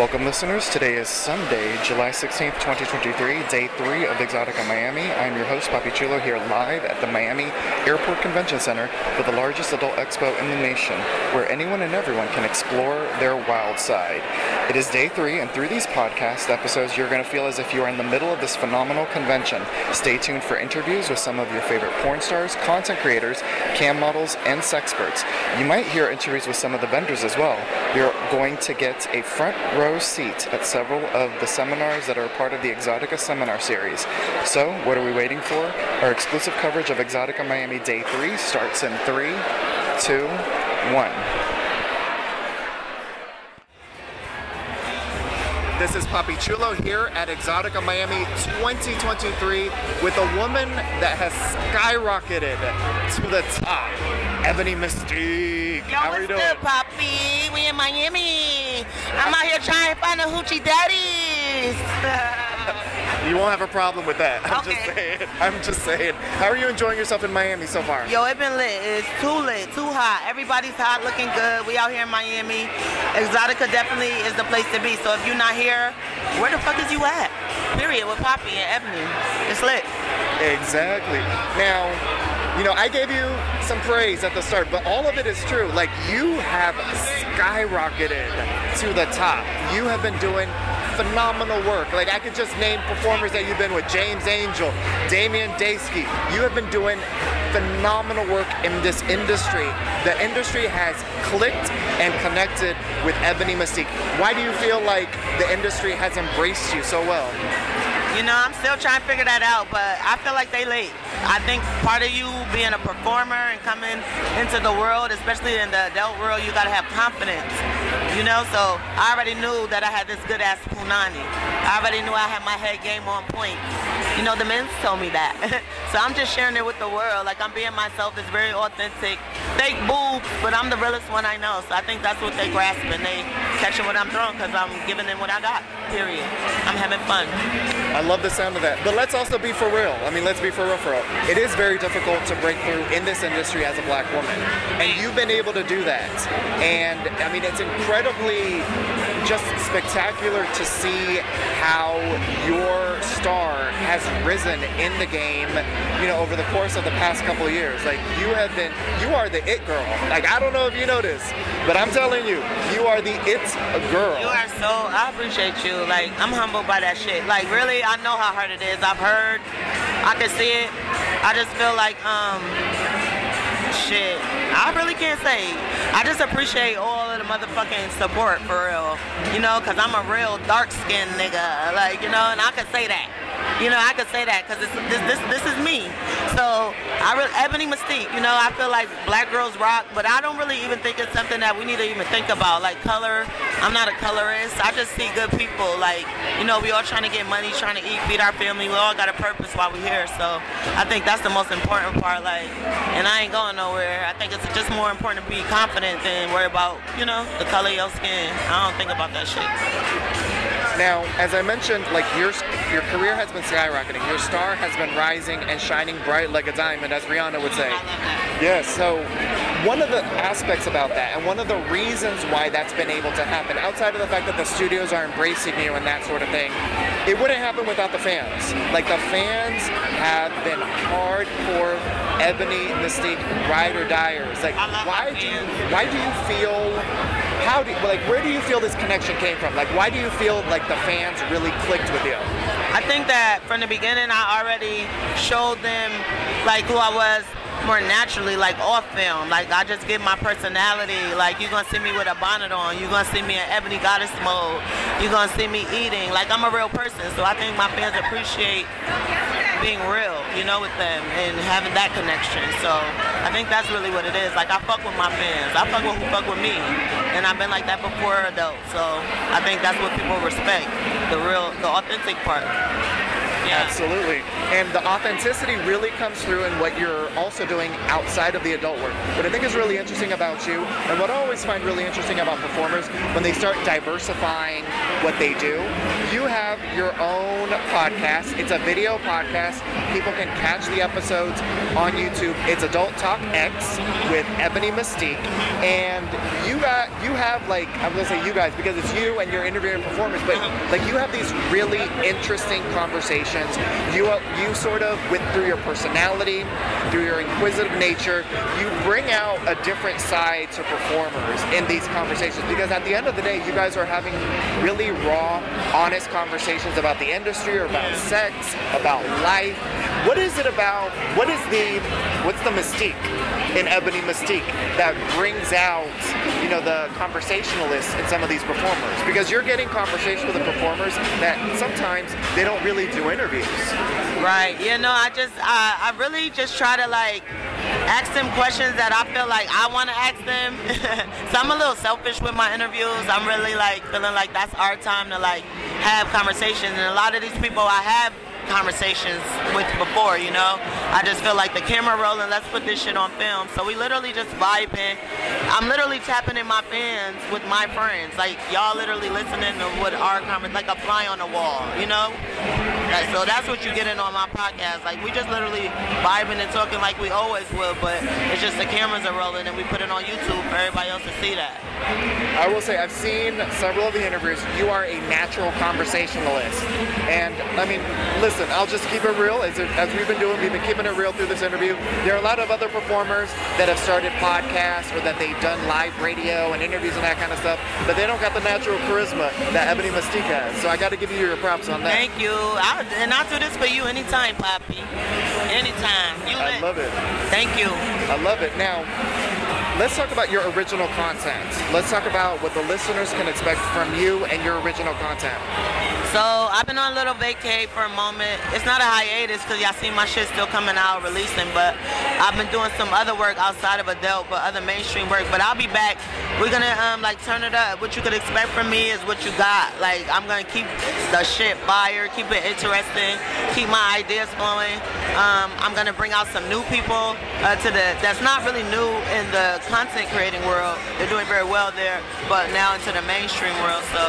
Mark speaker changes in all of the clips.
Speaker 1: Welcome, listeners. Today is Sunday, July 16th, 2023, day three of EXXXOTICA Miami. I'm your host, Papi Chulo, here live at the Miami Airport Convention Center for the largest adult expo in the nation, where anyone and everyone can explore their wild side. It is day three, and through these podcast episodes, you're going to feel as if you are in the middle of this phenomenal convention. Stay tuned for interviews with some of your favorite porn stars, content creators, cam models, and sexperts. You might hear interviews with some of the vendors as well. You're going to get a front row seat at several of the seminars that are part of the EXXXOTICA Seminar Series. So, what are we waiting for? Our exclusive coverage of EXXXOTICA Miami Day 3 starts in 3, 2, 1. This is Papi Chulo here at EXXXOTICA Miami 2023 with a woman that has skyrocketed to the top, Ebony Mystique.
Speaker 2: Yo,
Speaker 1: How are you
Speaker 2: what's
Speaker 1: doing?
Speaker 2: good, Papi? We in Miami. I'm out here trying to find a hoochie daddies.
Speaker 1: You won't have a problem with that. I'm just saying. I'm just saying. How are you enjoying yourself in Miami so far?
Speaker 2: Yo, it's been lit. It's too lit, too hot. Everybody's hot, looking good. We out here in Miami. EXXXOTICA definitely is the place to be. So if you're not here, where the fuck is you at? Period. With Papi and Ebony. It's lit.
Speaker 1: Exactly. Now, you know, I gave you some praise at the start, but all of it is true. Like, you have skyrocketed to the top. You have been doing phenomenal work. Like, I could just name performers that you've been with James Angel, Damion Dayski. You have been doing phenomenal work in this industry. The industry has clicked and connected with Ebony Mystique. Why do you feel like the industry has embraced you so well?
Speaker 2: You know, I'm still trying to figure that out, but I feel like they late. I think part of you being a performer and coming into the world, especially in the adult world, you gotta have confidence. You know, so I already knew that I had this good ass punani. I already knew I had my head game on point. You know, the men told me that. so I'm just sharing it with the world. Like I'm being myself. It's very authentic. Fake boobs, but I'm the realest one I know. So I think that's what they grasping. They catching what I'm throwing because I'm giving them what I got. Period. I'm having fun.
Speaker 1: I love the sound of that. But let's also be for real. I mean, let's be for real for real. It is very difficult to break through in this industry as a black woman. And you've been able to do that. And I mean, it's incredibly just spectacular to see how your star has risen in the game, you know, over the course of the past couple of years. Like you have been you are the it girl. Like I don't know if you know this, but I'm telling you, you are the it girl.
Speaker 2: You are so. I appreciate you. Like I'm humbled by that shit. Like really, I know how hard it is. I've heard. I can see it. I just feel like um. Shit. I really can't say. I just appreciate all motherfucking support for real. You know, cause I'm a real dark skinned nigga. Like, you know, and I can say that. You know, I could say that because this, this this is me. So I really Ebony Mystique. You know, I feel like black girls rock, but I don't really even think it's something that we need to even think about. Like color, I'm not a colorist. I just see good people. Like you know, we all trying to get money, trying to eat, feed our family. We all got a purpose while we're here. So I think that's the most important part. Like, and I ain't going nowhere. I think it's just more important to be confident than worry about you know the color of your skin. I don't think about that shit.
Speaker 1: Now, as I mentioned, like your your career has been skyrocketing. Your star has been rising and shining bright like a diamond, as Rihanna would say. Yes. So, one of the aspects about that, and one of the reasons why that's been able to happen, outside of the fact that the studios are embracing you and that sort of thing, it wouldn't happen without the fans. Like the fans have been hardcore Ebony Mystique ride or diers. Like, why do you why do you feel? How do like where do you feel this connection came from? Like why do you feel like the fans really clicked with you?
Speaker 2: I think that from the beginning, I already showed them like who I was more naturally, like off film. Like I just give my personality. Like you're gonna see me with a bonnet on. You're gonna see me in ebony goddess mode. You're gonna see me eating. Like I'm a real person. So I think my fans appreciate being real, you know, with them and having that connection. So I think that's really what it is. Like I fuck with my fans. I fuck with who fuck with me. And I've been like that before though. So I think that's what people respect. The real the authentic part. Yeah.
Speaker 1: Absolutely. And the authenticity really comes through in what you're also doing outside of the adult work. What I think is really interesting about you, and what I always find really interesting about performers, when they start diversifying what they do, you have your own podcast. It's a video podcast. People can catch the episodes on YouTube. It's Adult Talk X with Ebony Mystique, and you got you have like I'm gonna say you guys because it's you and you're interviewing performers, but like you have these really interesting conversations. You you sort of with through your personality, through your inquisitive nature, you bring out a different side to performers in these conversations because at the end of the day, you guys are having really raw, honest conversations about the industry or about sex, about life. What is it about? What is the what's the mystique in Ebony Mystique that brings out you know the conversationalists in some of these performers because you're getting conversation with the performers that sometimes they don't really do interviews.
Speaker 2: Right. You know, I just I, I really just try to like ask them questions that I feel like I want to ask them. so I'm a little selfish with my interviews. I'm really like feeling like that's our time to like have conversations. And a lot of these people I have conversations with before, you know. I just feel like the camera rolling, let's put this shit on film. So we literally just vibing. I'm literally tapping in my fans with my friends. Like y'all literally listening to what our conversation, like a fly on the wall, you know. Like, so that's what you get in on my podcast. Like we just literally vibing and talking like we always will, but it's just the cameras are rolling and we put it on YouTube for everybody else to see that.
Speaker 1: I will say I've seen several of the interviews. You are a natural conversationalist, and I mean, listen, I'll just keep it real. As, as we've been doing, we've been keeping it real through this interview. There are a lot of other performers that have started podcasts or that they've done live radio and interviews and that kind of stuff, but they don't got the natural charisma that Ebony Mystique has. So I got to give you your props on that.
Speaker 2: Thank you. I, and I'll do this for you anytime, Papi. Anytime. You
Speaker 1: I love it.
Speaker 2: Thank you.
Speaker 1: I love it. Now, let's talk about your original content. Let's talk about what the listeners can expect from you and your original content.
Speaker 2: So I've been on a little vacay for a moment. It's not a hiatus because y'all see my shit still coming out, releasing, but I've been doing some other work outside of adult, but other mainstream work. But I'll be back. We're gonna um like turn it up. What you could expect from me is what you got. Like I'm gonna keep the shit fire, keep it interesting, keep my ideas flowing. Um, I'm gonna bring out some new people uh, to the that's not really new in the content creating world. They're doing very well there, but now into the mainstream world. So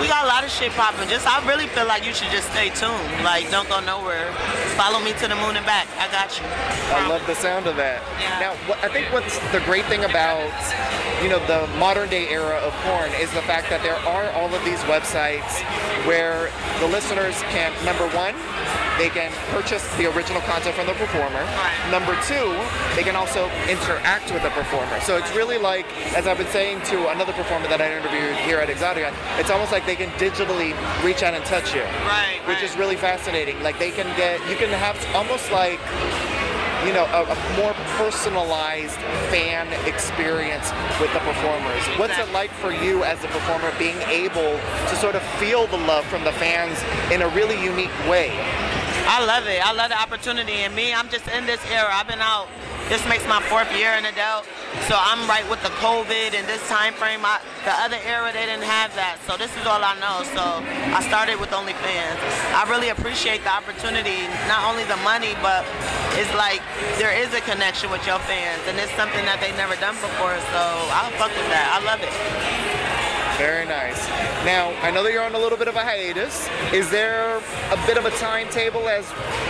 Speaker 2: we got a lot of shit popping. Just I really feel like you should just stay tuned. Like don't go nowhere. Follow me to the moon and back. I got you.
Speaker 1: I love the sound of that.
Speaker 2: Yeah.
Speaker 1: Now, what, I think what's the great thing about you know the modern day era of porn is the fact that there are all of these websites where the listeners can number one they can purchase the original content from the performer.
Speaker 2: Right.
Speaker 1: Number two, they can also interact with the performer. So it's really like, as I've been saying to another performer that I interviewed here at EXXXOTICA, it's almost like they can digitally reach out and touch you.
Speaker 2: Right.
Speaker 1: Which
Speaker 2: right.
Speaker 1: is really fascinating. Like they can get, you can have almost like you know, a, a, more personalized fan experience with the performers. What's it like for you as a performer being able to sort of feel the love from the fans in a really unique way?
Speaker 2: I love it. I love the opportunity. And me, I'm just in this era. I've been out. This makes my fourth year in adult. So I'm right with the COVID and this time frame. I, the other era, they didn't have that. So this is all I know. So I started with OnlyFans. I really appreciate the opportunity. Not only the money, but it's like there is a connection with your fans. And it's something that they've never done before. So I'll fuck with that. I love it.
Speaker 1: Very nice. Now, I know that you're on a little bit of a hiatus. Is there a bit of a timetable as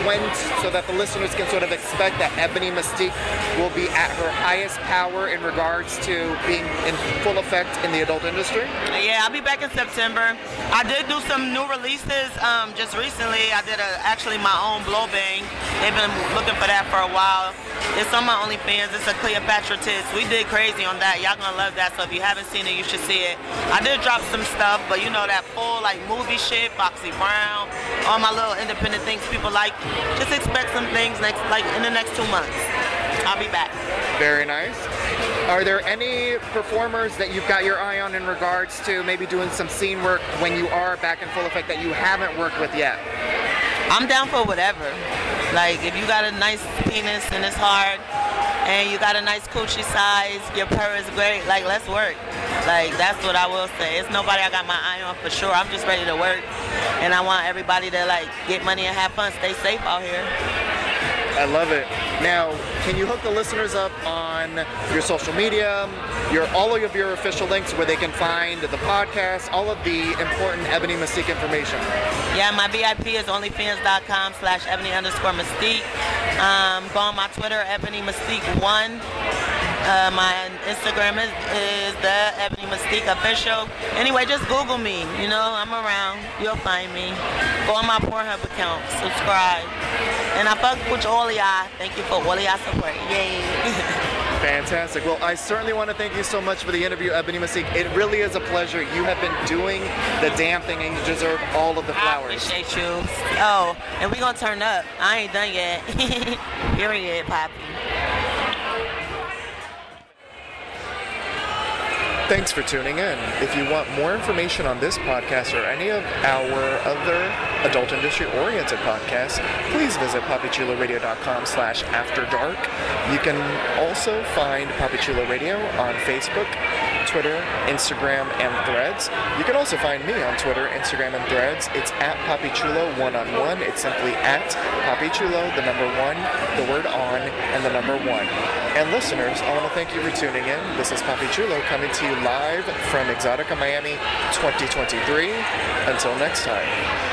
Speaker 1: when, so that the listeners can sort of expect that Ebony Mystique will be at her highest power in regards to being in full effect in the adult industry?
Speaker 2: Yeah, I'll be back in September. I did do some new releases um, just recently. I did a, actually my own blow bang. They've been looking for that for a while. It's on my OnlyFans. It's a Cleopatra tits. We did crazy on that. Y'all gonna love that. So if you haven't seen it, you should see it. I did drop some stuff, but you know that full like movie shit, Foxy Brown, all my little independent things people like. Just expect some things next, like in the next two months. I'll be back.
Speaker 1: Very nice. Are there any performers that you've got your eye on in regards to maybe doing some scene work when you are back in full effect that you haven't worked with yet?
Speaker 2: I'm down for whatever. Like if you got a nice penis and it's hard, and you got a nice coochie size, your purr is great. Like let's work. Like that's what I will say. It's nobody I got my eye on for sure. I'm just ready to work. and I want everybody to like get money and have fun, stay safe out here.
Speaker 1: I love it. Now, can you hook the listeners up on your social media, your all of your official links where they can find the podcast, all of the important Ebony Mystique information?
Speaker 2: Yeah, my VIP is onlyfans.com slash ebony underscore mystique. Um, go on my Twitter, ebony mystique one. Uh, my Instagram is, is the Ebony Mystique official. Anyway, just Google me. You know, I'm around. You'll find me. Go on my Pornhub account. Subscribe. And I fuck with all of y'all. Thank you for all of y'all support. Yay.
Speaker 1: Fantastic. Well, I certainly want to thank you so much for the interview, Ebony Mystique. It really is a pleasure. You have been doing the damn thing and you deserve all of the
Speaker 2: I
Speaker 1: flowers.
Speaker 2: appreciate you. Oh, and we gonna turn up. I ain't done yet. Period, Papi.
Speaker 1: Thanks for tuning in. If you want more information on this podcast or any of our other adult industry oriented podcasts, please visit papichuloradio.com slash after dark. You can also find Papi Chulo Radio on Facebook, Twitter, Instagram, and Threads. You can also find me on Twitter, Instagram, and Threads. It's at Papi Chulo one on one. It's simply at Papi Chulo, the number one, the word on, and the number one. And listeners, I want to thank you for tuning in. This is Papi Chulo coming to you live from EXXXOTICA Miami 2023. Until next time.